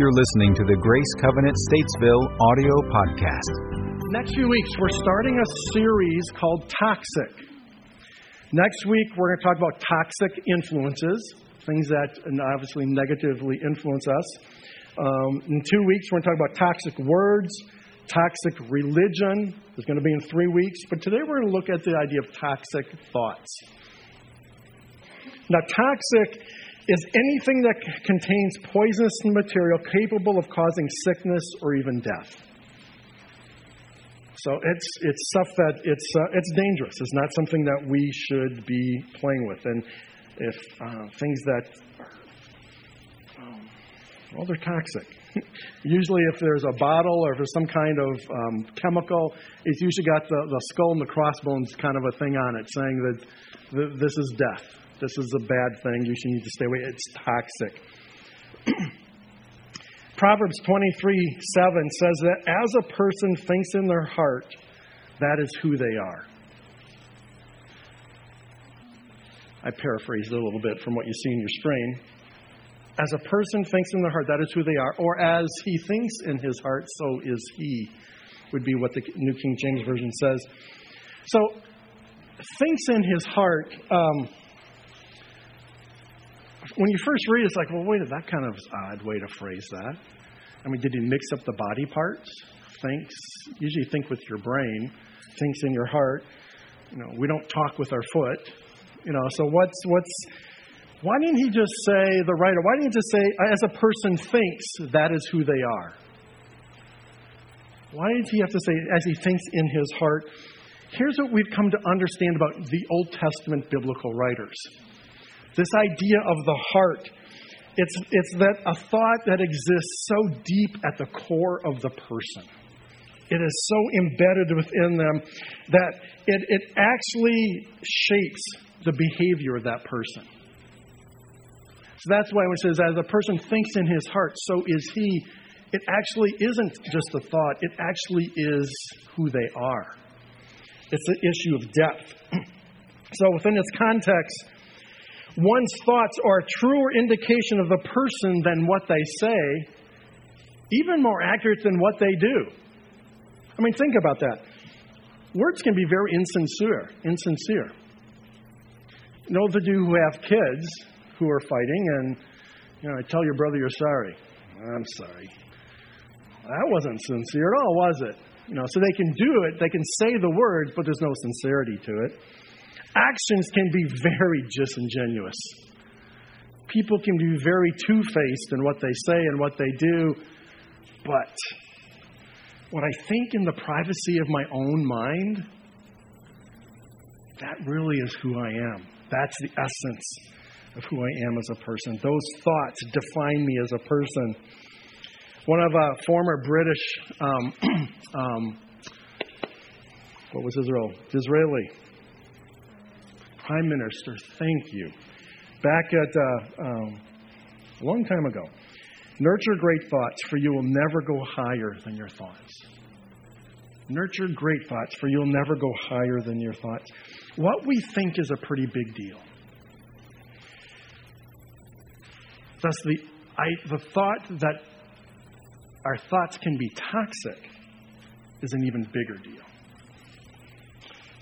You're listening to the Grace Covenant Statesville audio podcast. Next few weeks, we're starting a series called Toxic. Next week, we're going to talk about toxic influences, things that obviously negatively influence us. Um, in two weeks, we're going to talk about toxic words, toxic religion. It's going to be in three weeks. But today, we're going to look at the idea of toxic thoughts. Now, toxic is anything that contains poisonous material capable of causing sickness or even death. So it's, it's stuff that it's, uh, it's dangerous. It's not something that we should be playing with. And if uh, things that, um, well, they're toxic. usually, if there's a bottle or if there's some kind of um, chemical, it's usually got the, the skull and the crossbones kind of a thing on it saying that th- this is death. This is a bad thing. You should need to stay away. It's toxic. Proverbs 23 7 says that as a person thinks in their heart, that is who they are. I paraphrased it a little bit from what you see in your screen. As a person thinks in their heart, that is who they are. Or as he thinks in his heart, so is he, would be what the New King James Version says. So, thinks in his heart. Um, when you first read it, it's like, well, wait, that kind of odd way to phrase that. I mean, did he mix up the body parts? Thinks, usually think with your brain, thinks in your heart. You know, we don't talk with our foot. You know, so what's, what's, why didn't he just say, the writer, why didn't he just say, as a person thinks, that is who they are? Why did he have to say, as he thinks in his heart? Here's what we've come to understand about the Old Testament biblical writers this idea of the heart. It's, it's that a thought that exists so deep at the core of the person. It is so embedded within them that it, it actually shapes the behavior of that person. So that's why when it says, as a person thinks in his heart, so is he, it actually isn't just a thought, it actually is who they are. It's an issue of depth. So within its context, one's thoughts are a truer indication of the person than what they say, even more accurate than what they do. I mean, think about that. Words can be very insincere. Insincere. You know, the do who have kids who are fighting, and you know, I tell your brother you're sorry. I'm sorry. That wasn't sincere at all, was it? You know, so they can do it, they can say the words, but there's no sincerity to it. Actions can be very disingenuous. People can be very two faced in what they say and what they do, but what I think in the privacy of my own mind, that really is who I am. That's the essence of who I am as a person. Those thoughts define me as a person. One of a former British, um, um, what was his role? Disraeli Prime Minister, thank you. Back at uh, um, a long time ago. Nurture great thoughts, for you will never go higher than your thoughts. Nurture great thoughts, for you'll never go higher than your thoughts. What we think is a pretty big deal. Thus, the, I, the thought that our thoughts can be toxic is an even bigger deal.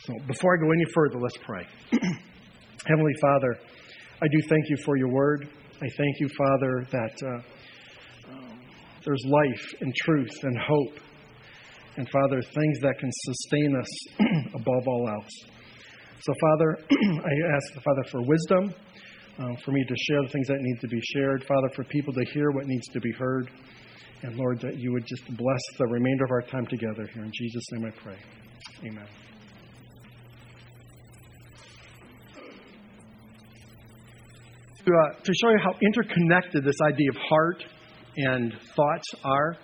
So, before I go any further, let's pray. Heavenly Father, I do thank you for your word. I thank you, Father, that uh, um, there's life and truth and hope. And, Father, things that can sustain us above all else. So, Father, I ask, the Father, for wisdom, uh, for me to share the things that need to be shared. Father, for people to hear what needs to be heard. And, Lord, that you would just bless the remainder of our time together here. In Jesus' name I pray. Amen. To, uh, to show you how interconnected this idea of heart and thoughts are,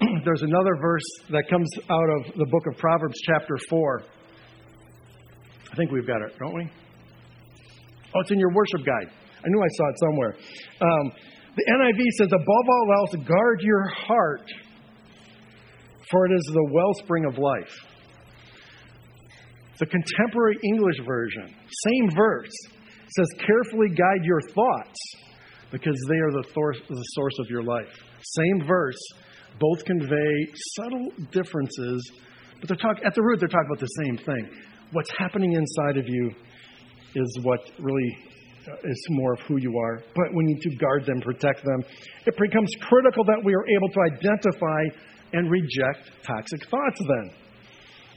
there's another verse that comes out of the book of Proverbs, chapter 4. I think we've got it, don't we? Oh, it's in your worship guide. I knew I saw it somewhere. Um, the NIV says, above all else, guard your heart, for it is the wellspring of life. The contemporary English version, same verse, says, carefully guide your thoughts, because they are the, thor- the source of your life. Same verse, both convey subtle differences, but they're talk, at the root, they're talking about the same thing. What's happening inside of you is what really uh, is more of who you are, but we need to guard them, protect them. It becomes critical that we are able to identify and reject toxic thoughts then.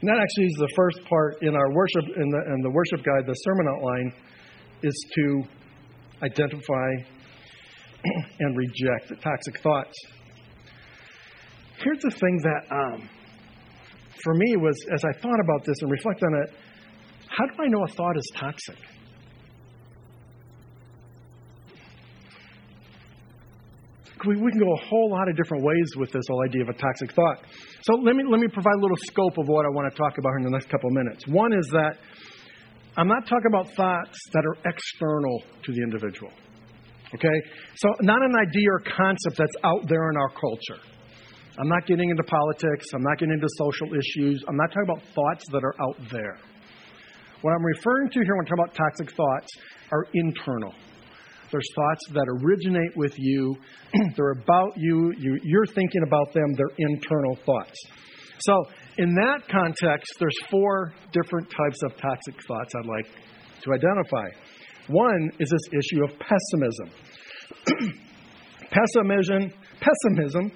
And that actually is the first part in our worship, in the, in the worship guide, the sermon outline, is to identify and reject toxic thoughts. Here's the thing that, um, for me, was as I thought about this and reflect on it, how do I know a thought is toxic? we, we can go a whole lot of different ways with this whole idea of a toxic thought. So let me, let me provide a little scope of what I want to talk about in the next couple of minutes. One is that I'm not talking about thoughts that are external to the individual. Okay? So, not an idea or concept that's out there in our culture. I'm not getting into politics. I'm not getting into social issues. I'm not talking about thoughts that are out there. What I'm referring to here when I'm talking about toxic thoughts are internal. There's thoughts that originate with you. they're about you. you. You're thinking about them. They're internal thoughts. So, in that context, there's four different types of toxic thoughts I'd like to identify. One is this issue of pessimism. pessimism, pessimism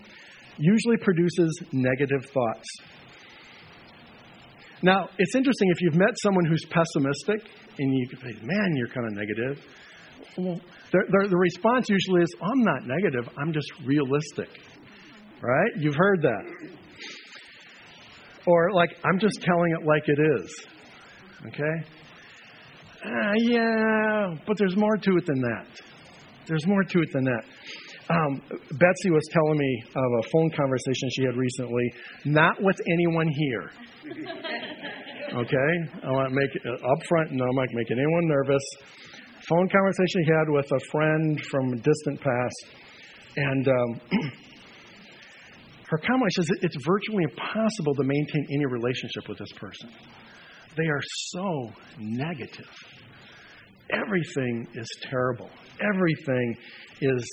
usually produces negative thoughts. Now, it's interesting if you've met someone who's pessimistic and you say, man, you're kind of negative. Well, the, the, the response usually is, I'm not negative, I'm just realistic. Right? You've heard that. Or, like, I'm just telling it like it is. Okay? Uh, yeah, but there's more to it than that. There's more to it than that. Um, Betsy was telling me of a phone conversation she had recently, not with anyone here. Okay? I want to make it up front, no, I'm not making anyone nervous phone conversation he had with a friend from a distant past. And um, her comment says it's virtually impossible to maintain any relationship with this person. They are so negative. Everything is terrible. Everything is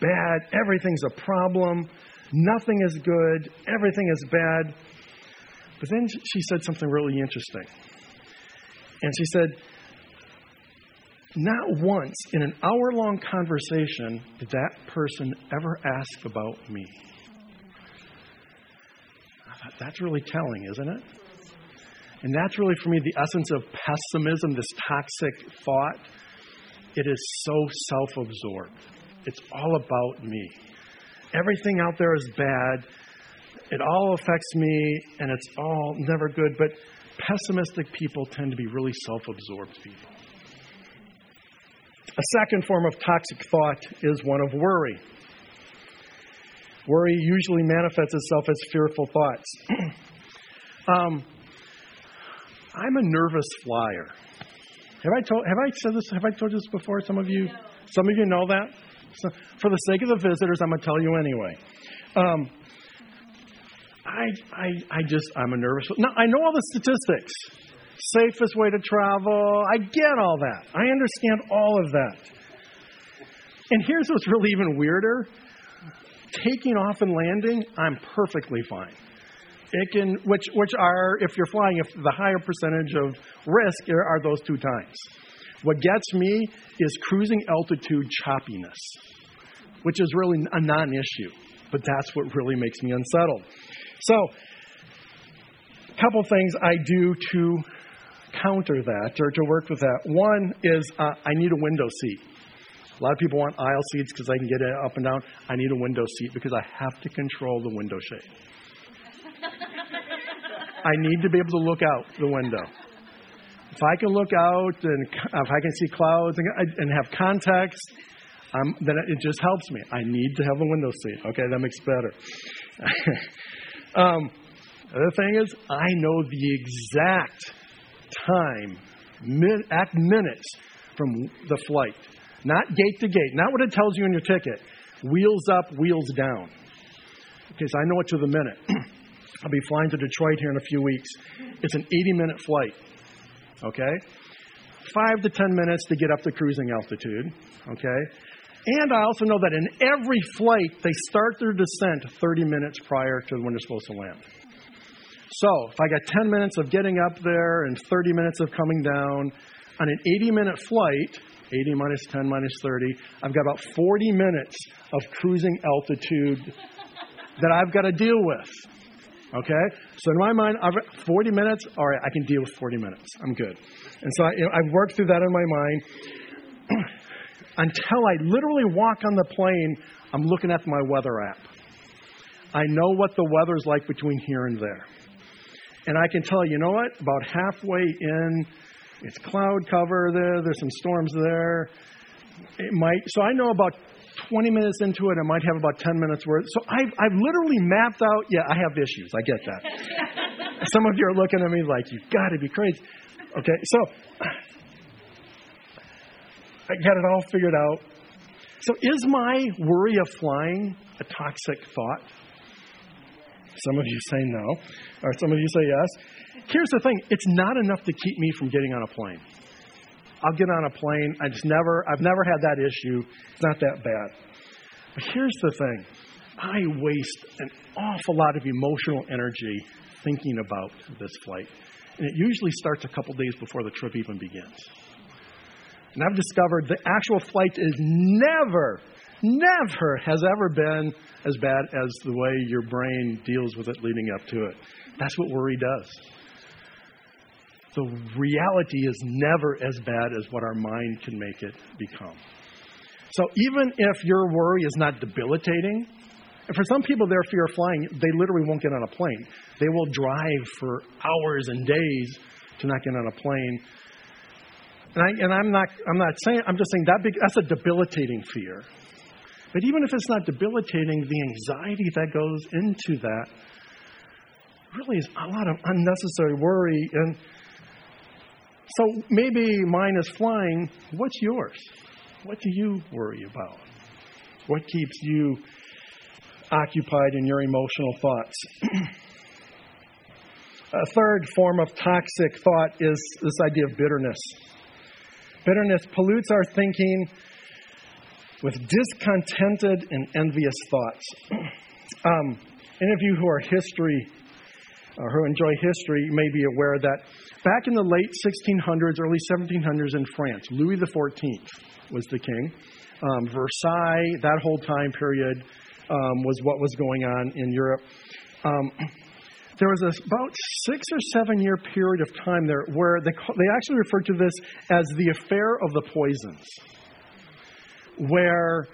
bad. Everything's a problem. Nothing is good. Everything is bad. But then she said something really interesting. And she said, not once in an hour long conversation did that person ever ask about me. That's really telling, isn't it? And that's really, for me, the essence of pessimism, this toxic thought. It is so self absorbed. It's all about me. Everything out there is bad. It all affects me, and it's all never good. But pessimistic people tend to be really self absorbed people. A second form of toxic thought is one of worry. Worry usually manifests itself as fearful thoughts. um, I'm a nervous flyer. Have I told? Have I said this? Have I told you this before? Some of you, no. some of you know that. So for the sake of the visitors, I'm going to tell you anyway. Um, I, I, I just, I'm a nervous. Now I know all the statistics safest way to travel. I get all that. I understand all of that. And here's what's really even weirder taking off and landing, I'm perfectly fine. It can, which, which are, if you're flying, if the higher percentage of risk are those two times. What gets me is cruising altitude choppiness, which is really a non issue, but that's what really makes me unsettled. So, a couple things I do to counter that or to work with that. One is uh, I need a window seat. A lot of people want aisle seats because I can get it up and down. I need a window seat because I have to control the window shade. I need to be able to look out the window. If I can look out and if I can see clouds and, and have context, um, then it just helps me. I need to have a window seat. Okay, that makes better. um, the other thing is, I know the exact time, min, at minutes from the flight. Not gate to gate, not what it tells you in your ticket. Wheels up, wheels down. So I know it to the minute. I'll be flying to Detroit here in a few weeks. It's an 80 minute flight. Okay? Five to 10 minutes to get up to cruising altitude. Okay? And I also know that in every flight, they start their descent 30 minutes prior to when they're supposed to land. So if I got 10 minutes of getting up there and 30 minutes of coming down on an 80 minute flight, 80 minus 10 minus 30, I've got about 40 minutes of cruising altitude that I've got to deal with. Okay? So in my mind, I've 40 minutes, all right, I can deal with 40 minutes. I'm good. And so I, you know, I've worked through that in my mind until I literally walk on the plane, I'm looking at my weather app. I know what the weather's like between here and there. And I can tell you know what? About halfway in, it's cloud cover there, there's some storms there. It might, so I know about 20 minutes into it, I might have about 10 minutes worth. So I've, I've literally mapped out, yeah, I have issues. I get that. Some of you are looking at me like, you've got to be crazy. Okay, so I got it all figured out. So is my worry of flying a toxic thought? Some of you say no, or some of you say yes. Here's the thing it's not enough to keep me from getting on a plane. I'll get on a plane. I just never, I've never had that issue. It's not that bad. But here's the thing I waste an awful lot of emotional energy thinking about this flight. And it usually starts a couple days before the trip even begins. And I've discovered the actual flight is never, never has ever been as bad as the way your brain deals with it leading up to it. That's what worry does the reality is never as bad as what our mind can make it become. So even if your worry is not debilitating, and for some people, their fear of flying, they literally won't get on a plane. They will drive for hours and days to not get on a plane. And, I, I'm not, I'm not saying, I'm just saying that big, that's a debilitating fear. But even if it's not debilitating, the anxiety that goes into that really is a lot of unnecessary worry. And so maybe mine is flying. What's yours? What do you worry about? What keeps you occupied in your emotional thoughts? A third form of toxic thought is this idea of bitterness. Bitterness pollutes our thinking with discontented and envious thoughts. um, any of you who are history or uh, who enjoy history may be aware that back in the late 1600s, early 1700s in France, Louis XIV was the king. Um, Versailles, that whole time period, um, was what was going on in Europe. Um, there was a, about six or seven year period of time there where they, they actually referred to this as the affair of the poisons, where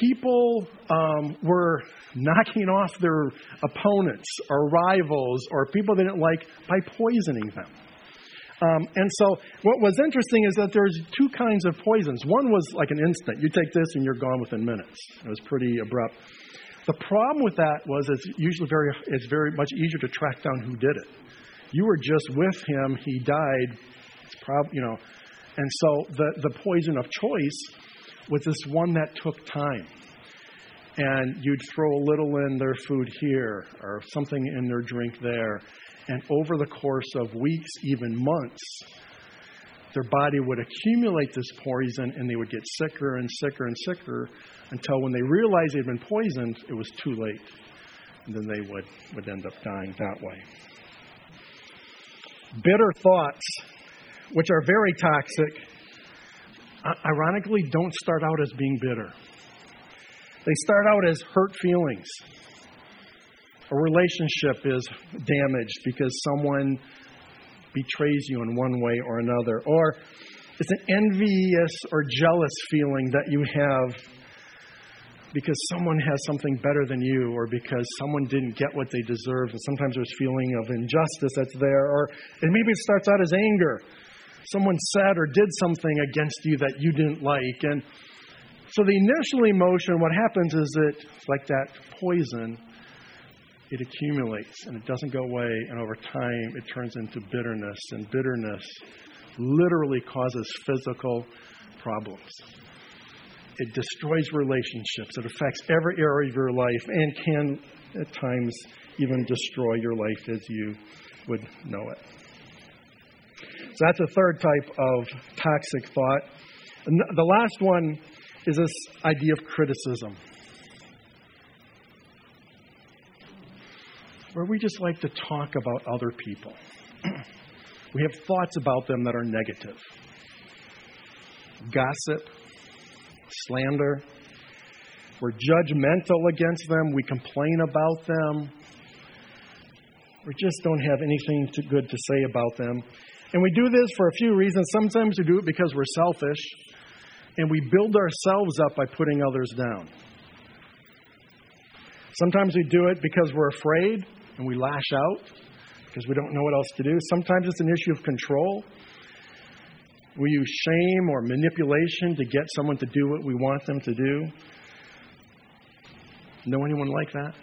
people um, were knocking off their opponents or rivals or people they didn't like by poisoning them. Um, and so, what was interesting is that there's two kinds of poisons. One was like an instant. You take this and you're gone within minutes. It was pretty abrupt. The problem with that was it's usually very, it's very much easier to track down who did it. You were just with him, he died. It's prob, you know, and so the the poison of choice was this one that took time and you'd throw a little in their food here or something in their drink there. And over the course of weeks, even months, their body would accumulate this poison and they would get sicker and sicker and sicker until when they realized they'd been poisoned, it was too late. And then they would, would end up dying that way. Bitter thoughts, which are very toxic, ironically don't start out as being bitter. They start out as hurt feelings. A relationship is damaged because someone betrays you in one way or another. Or it's an envious or jealous feeling that you have because someone has something better than you or because someone didn't get what they deserved. And sometimes there's feeling of injustice that's there. Or and maybe it starts out as anger. Someone said or did something against you that you didn't like. And so the initial emotion, what happens is that, like that poison, it accumulates and it doesn't go away, and over time it turns into bitterness, and bitterness literally causes physical problems. It destroys relationships. It affects every area of your life and can, at times, even destroy your life as you would know it. So that's a third type of toxic thought. And the last one is this idea of criticism. Where we just like to talk about other people. we have thoughts about them that are negative. Gossip, slander. We're judgmental against them. We complain about them. We just don't have anything good to say about them. And we do this for a few reasons. Sometimes we do it because we're selfish, and we build ourselves up by putting others down. Sometimes we do it because we're afraid and we lash out because we don't know what else to do. Sometimes it's an issue of control. We use shame or manipulation to get someone to do what we want them to do. Know anyone like that?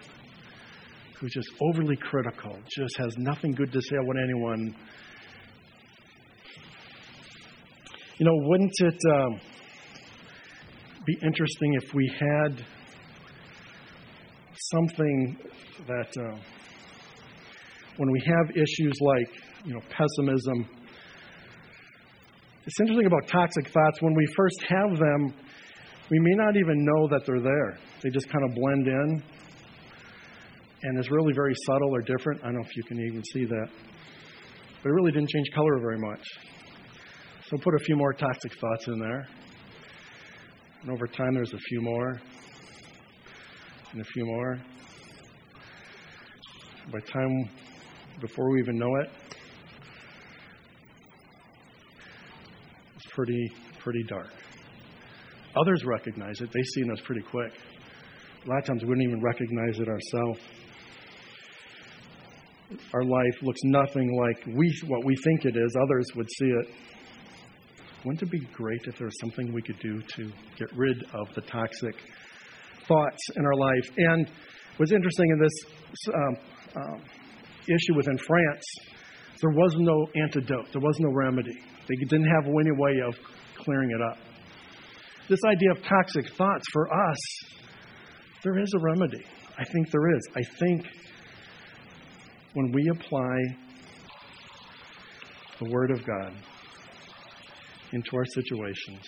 Who's just overly critical, just has nothing good to say about anyone. You know, wouldn't it um, be interesting if we had something that, uh, when we have issues like, you know, pessimism, it's interesting about toxic thoughts. When we first have them, we may not even know that they're there. They just kind of blend in. And it's really very subtle or different. I don't know if you can even see that. But it really didn't change color very much. So put a few more toxic thoughts in there. And over time, there's a few more. And a few more. By time, before we even know it, it's pretty, pretty dark. Others recognize it. They see us pretty quick. A lot of times we wouldn't even recognize it ourselves. Our life looks nothing like we, what we think it is. Others would see it. Wouldn't it be great if there was something we could do to get rid of the toxic thoughts in our life? And what's interesting in this um, um, issue within France, there was no antidote, there was no remedy. They didn't have any way of clearing it up this idea of toxic thoughts for us, there is a remedy. I think there is. I think when we apply the Word of God into our situations,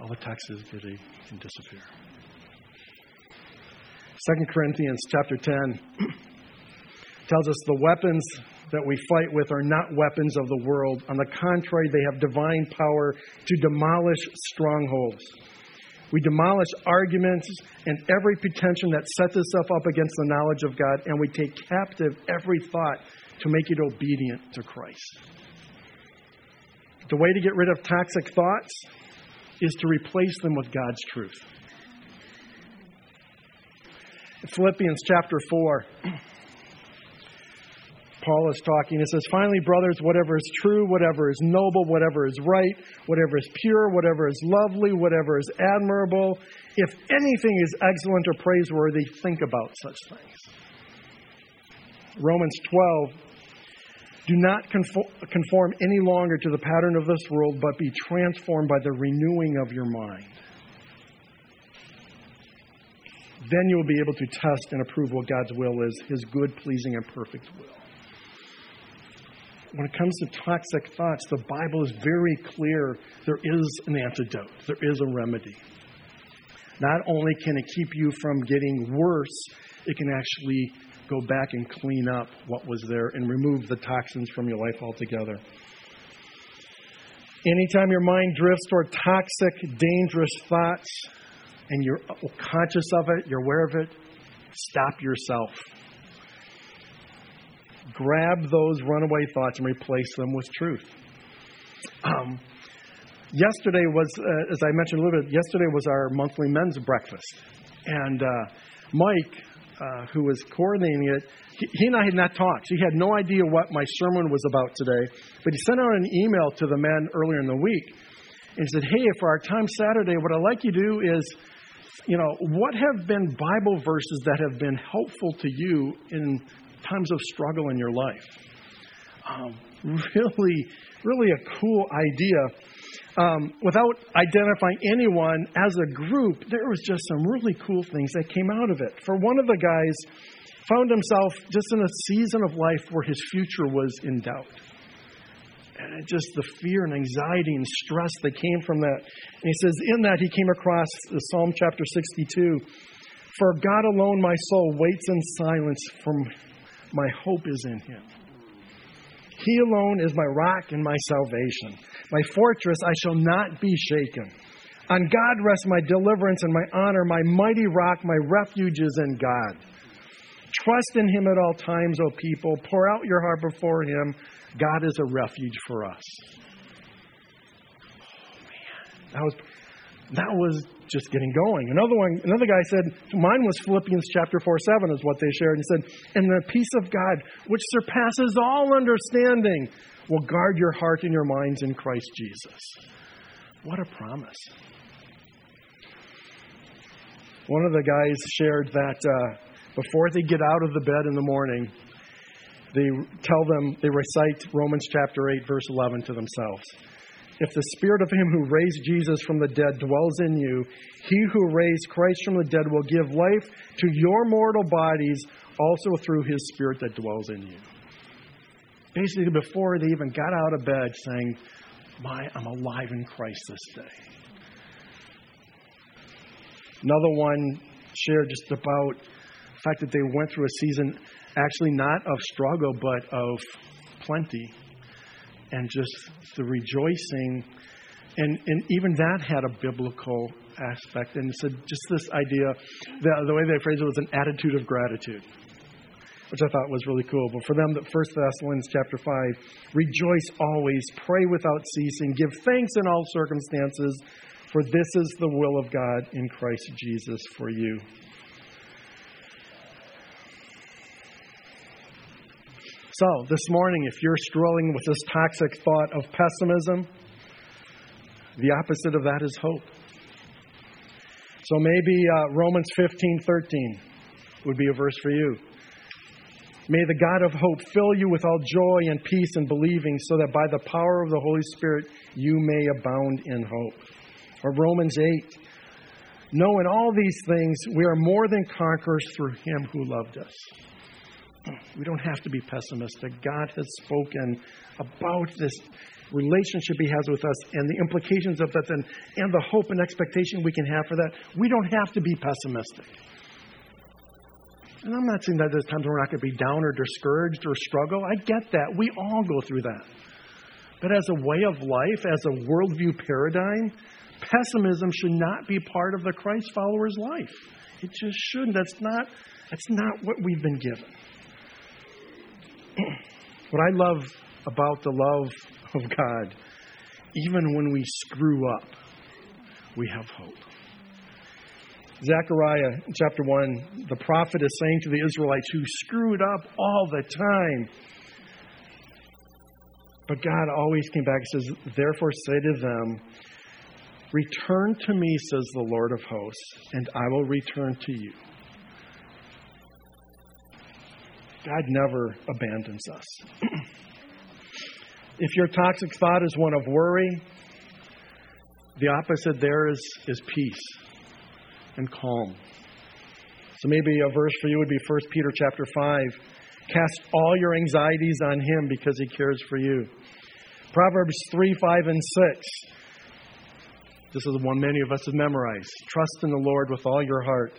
all the toxicity can disappear. 2 Corinthians chapter 10 tells us the weapons that we fight with are not weapons of the world. On the contrary, they have divine power to demolish strongholds. We demolish arguments and every pretension that sets itself up against the knowledge of God, and we take captive every thought to make it obedient to Christ. The way to get rid of toxic thoughts is to replace them with God's truth. Philippians chapter 4. Paul is talking. It says, Finally, brothers, whatever is true, whatever is noble, whatever is right, whatever is pure, whatever is lovely, whatever is admirable, if anything is excellent or praiseworthy, think about such things. Romans 12 Do not conform any longer to the pattern of this world, but be transformed by the renewing of your mind. Then you will be able to test and approve what God's will is, his good, pleasing, and perfect will when it comes to toxic thoughts, the Bible is very clear there is an antidote, there is a remedy. Not only can it keep you from getting worse, it can actually go back and clean up what was there and remove the toxins from your life altogether. Anytime your mind drifts toward toxic, dangerous thoughts, and you're conscious of it, you're aware of it, stop yourself grab those runaway thoughts and replace them with truth. Um, yesterday was, uh, as I mentioned a little bit, yesterday was our monthly men's breakfast. And uh, Mike, uh, who was coordinating it, he, he, and I had not talked. He had no idea what my sermon was about today, but he sent out an email to the men earlier in the week and said, Hey, for our time Saturday, what I'd like you to do is, you know, what have been Bible verses that have been helpful to you in times of struggle in your life. Um, really, really a cool idea. Um, without identifying anyone as a group, there was just some really cool things that came out of it. For one of the guys, found himself just in a season of life where his future was in doubt. And just the fear and anxiety and stress that came from that. And he says, in that he came across the Psalm chapter 62. For God alone my soul waits in silence, for my hope is in him. He alone is my rock and my salvation. My fortress, I shall not be shaken. On God rests my deliverance and my honor, my mighty rock, my refuge is in God. Trust in Him at all times, O people. Pour out your heart before Him. God is a refuge for us. Oh, man. That was, that was just getting going. Another one, another guy said, mine was Philippians chapter 4 7 is what they shared. He said, And the peace of God, which surpasses all understanding, will guard your heart and your minds in Christ Jesus. What a promise. One of the guys shared that uh, before they get out of the bed in the morning, they tell them, they recite Romans chapter 8, verse 11 to themselves. If the spirit of him who raised Jesus from the dead dwells in you, he who raised Christ from the dead will give life to your mortal bodies also through his spirit that dwells in you. Basically, before they even got out of bed, saying, My, I'm alive in Christ this day. Another one shared just about the fact that they went through a season actually not of struggle, but of plenty and just the rejoicing. And, and even that had a biblical aspect. And so just this idea, the, the way they phrased it was an attitude of gratitude, which I thought was really cool. But for them, the First Thessalonians chapter 5, rejoice always, pray without ceasing, give thanks in all circumstances, for this is the will of God in Christ Jesus for you. So, this morning, if you're struggling with this toxic thought of pessimism, the opposite of that is hope. So maybe uh, Romans 15 13 would be a verse for you. May the God of hope fill you with all joy and peace and believing, so that by the power of the Holy Spirit you may abound in hope. Or Romans 8 No, in all these things we are more than conquerors through him who loved us. We don't have to be pessimistic. God has spoken about this relationship He has with us and the implications of that and, and the hope and expectation we can have for that. We don't have to be pessimistic. And I'm not saying that there's times we're not going to be down or discouraged or struggle. I get that. We all go through that. But as a way of life, as a worldview paradigm, pessimism should not be part of the Christ follower's life. It just shouldn't. That's not, that's not what we've been given. What I love about the love of God, even when we screw up, we have hope. Zechariah chapter 1, the prophet is saying to the Israelites who screwed up all the time, but God always came back and says, Therefore say to them, Return to me, says the Lord of hosts, and I will return to you. God never abandons us. if your toxic thought is one of worry, the opposite there is, is peace and calm. So maybe a verse for you would be 1 Peter chapter 5. Cast all your anxieties on him because he cares for you. Proverbs 3, 5, and 6. This is the one many of us have memorized. Trust in the Lord with all your heart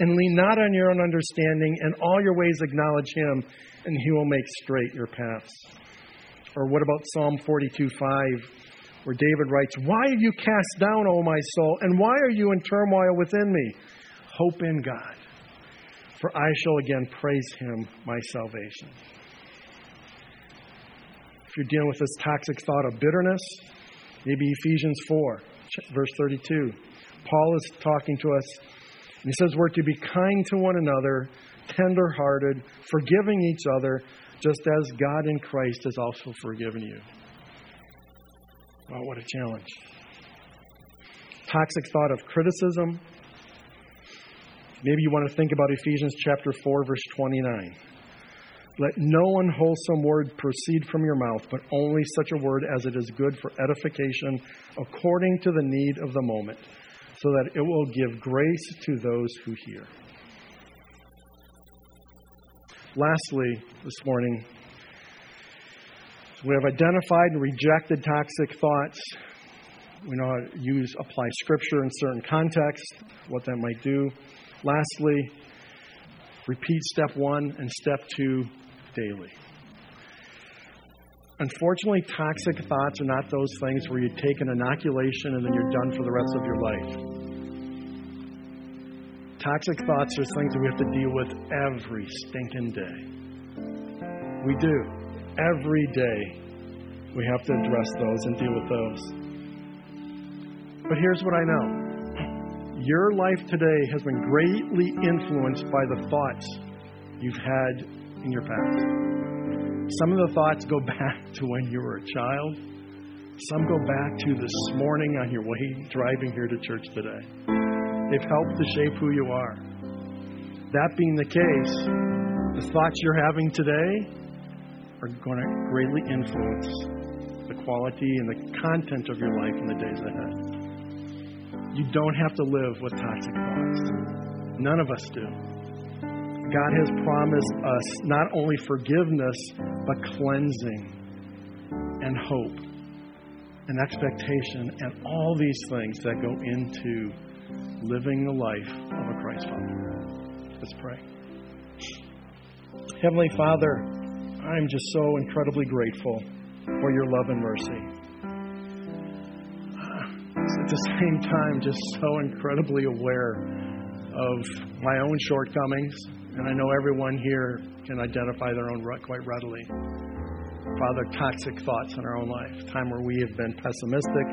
and lean not on your own understanding, and all your ways acknowledge him, and he will make straight your paths. Or what about Psalm 42 5, where David writes, Why are you cast down, O my soul, and why are you in turmoil within me? Hope in God, for I shall again praise him, my salvation. If you're dealing with this toxic thought of bitterness, maybe Ephesians 4, verse 32. Paul is talking to us he says we're to be kind to one another, tender hearted, forgiving each other, just as God in Christ has also forgiven you. Wow, what a challenge. Toxic thought of criticism. Maybe you want to think about Ephesians chapter 4, verse 29. Let no unwholesome word proceed from your mouth, but only such a word as it is good for edification according to the need of the moment so that it will give grace to those who hear. Lastly, this morning, we have identified and rejected toxic thoughts. We know how to use, apply scripture in certain contexts, what that might do. Lastly, repeat step one and step two daily. Unfortunately, toxic thoughts are not those things where you take an inoculation and then you're done for the rest of your life. Toxic thoughts are things that we have to deal with every stinking day. We do. Every day we have to address those and deal with those. But here's what I know your life today has been greatly influenced by the thoughts you've had in your past. Some of the thoughts go back to when you were a child. Some go back to this morning on your way driving here to church today. They've helped to shape who you are. That being the case, the thoughts you're having today are going to greatly influence the quality and the content of your life in the days ahead. You don't have to live with toxic thoughts. None of us do. God has promised us not only forgiveness, but cleansing and hope and expectation and all these things that go into living the life of a Christ follower. Let's pray. Heavenly Father, I'm just so incredibly grateful for your love and mercy at the same time just so incredibly aware of my own shortcomings, and I know everyone here can identify their own quite readily. Father, toxic thoughts in our own life, time where we have been pessimistic,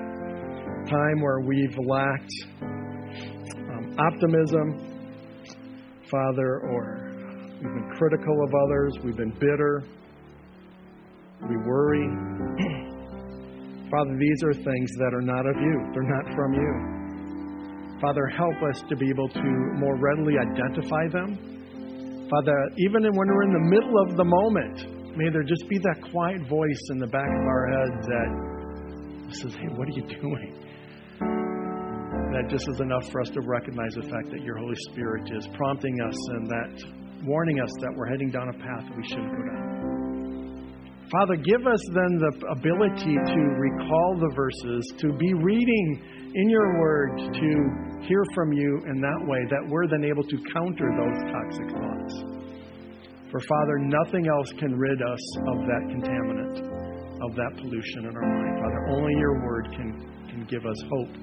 time where we've lacked um, optimism, Father, or we've been critical of others, we've been bitter, we worry. Father, these are things that are not of you, they're not from you. Father, help us to be able to more readily identify them. Father, even when we're in the middle of the moment, may there just be that quiet voice in the back of our heads that says, Hey, what are you doing? That just is enough for us to recognize the fact that your Holy Spirit is prompting us and that warning us that we're heading down a path we shouldn't go down. Father, give us then the ability to recall the verses, to be reading in your word, to hear from you in that way, that we're then able to counter those toxic thoughts. For Father, nothing else can rid us of that contaminant, of that pollution in our mind. Father, only your word can, can give us hope,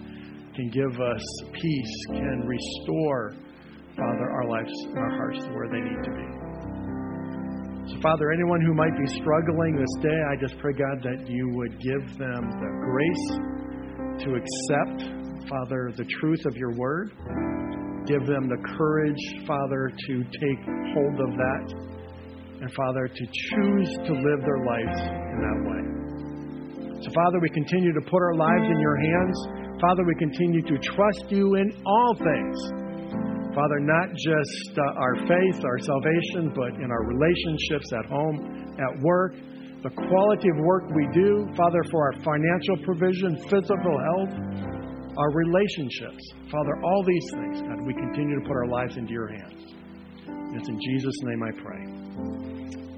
can give us peace, can restore, Father, our lives and our hearts to where they need to be. So, Father, anyone who might be struggling this day, I just pray, God, that you would give them the grace to accept, Father, the truth of your word. Give them the courage, Father, to take hold of that. And, Father, to choose to live their lives in that way. So, Father, we continue to put our lives in your hands. Father, we continue to trust you in all things. Father, not just uh, our faith, our salvation, but in our relationships at home, at work, the quality of work we do, Father, for our financial provision, physical health, our relationships. Father, all these things, God, we continue to put our lives into your hands. It's in Jesus' name I pray.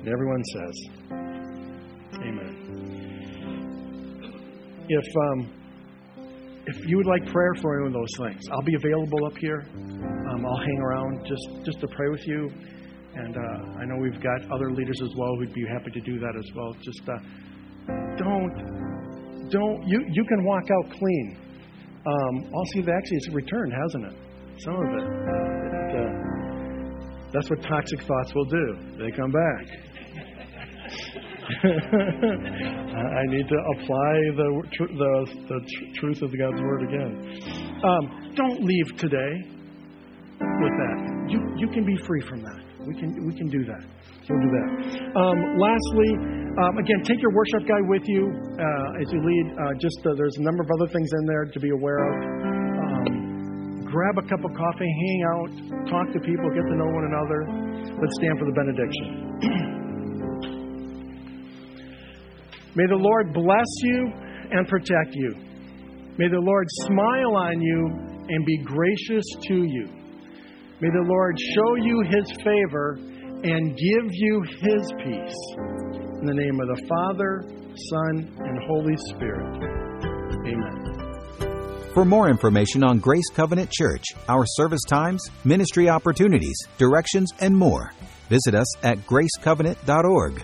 And everyone says, Amen. If, um, if you would like prayer for any of those things, I'll be available up here. Um, I'll hang around just, just to pray with you. And uh, I know we've got other leaders as well who'd be happy to do that as well. Just uh, don't, don't, you, you can walk out clean. Um, I'll see that actually it's returned, hasn't it? Some of it. it uh, that's what toxic thoughts will do. They come back. I need to apply the, the, the tr- truth of God's word again. Um, don't leave today with that. You, you can be free from that. We can, we can do that. We'll do that. Um, lastly, um, again, take your worship guide with you uh, as you lead. Uh, just uh, there's a number of other things in there to be aware of. Um, grab a cup of coffee, hang out, talk to people, get to know one another. Let's stand for the benediction. May the Lord bless you and protect you. May the Lord smile on you and be gracious to you. May the Lord show you his favor and give you his peace. In the name of the Father, Son, and Holy Spirit. Amen. For more information on Grace Covenant Church, our service times, ministry opportunities, directions, and more, visit us at gracecovenant.org.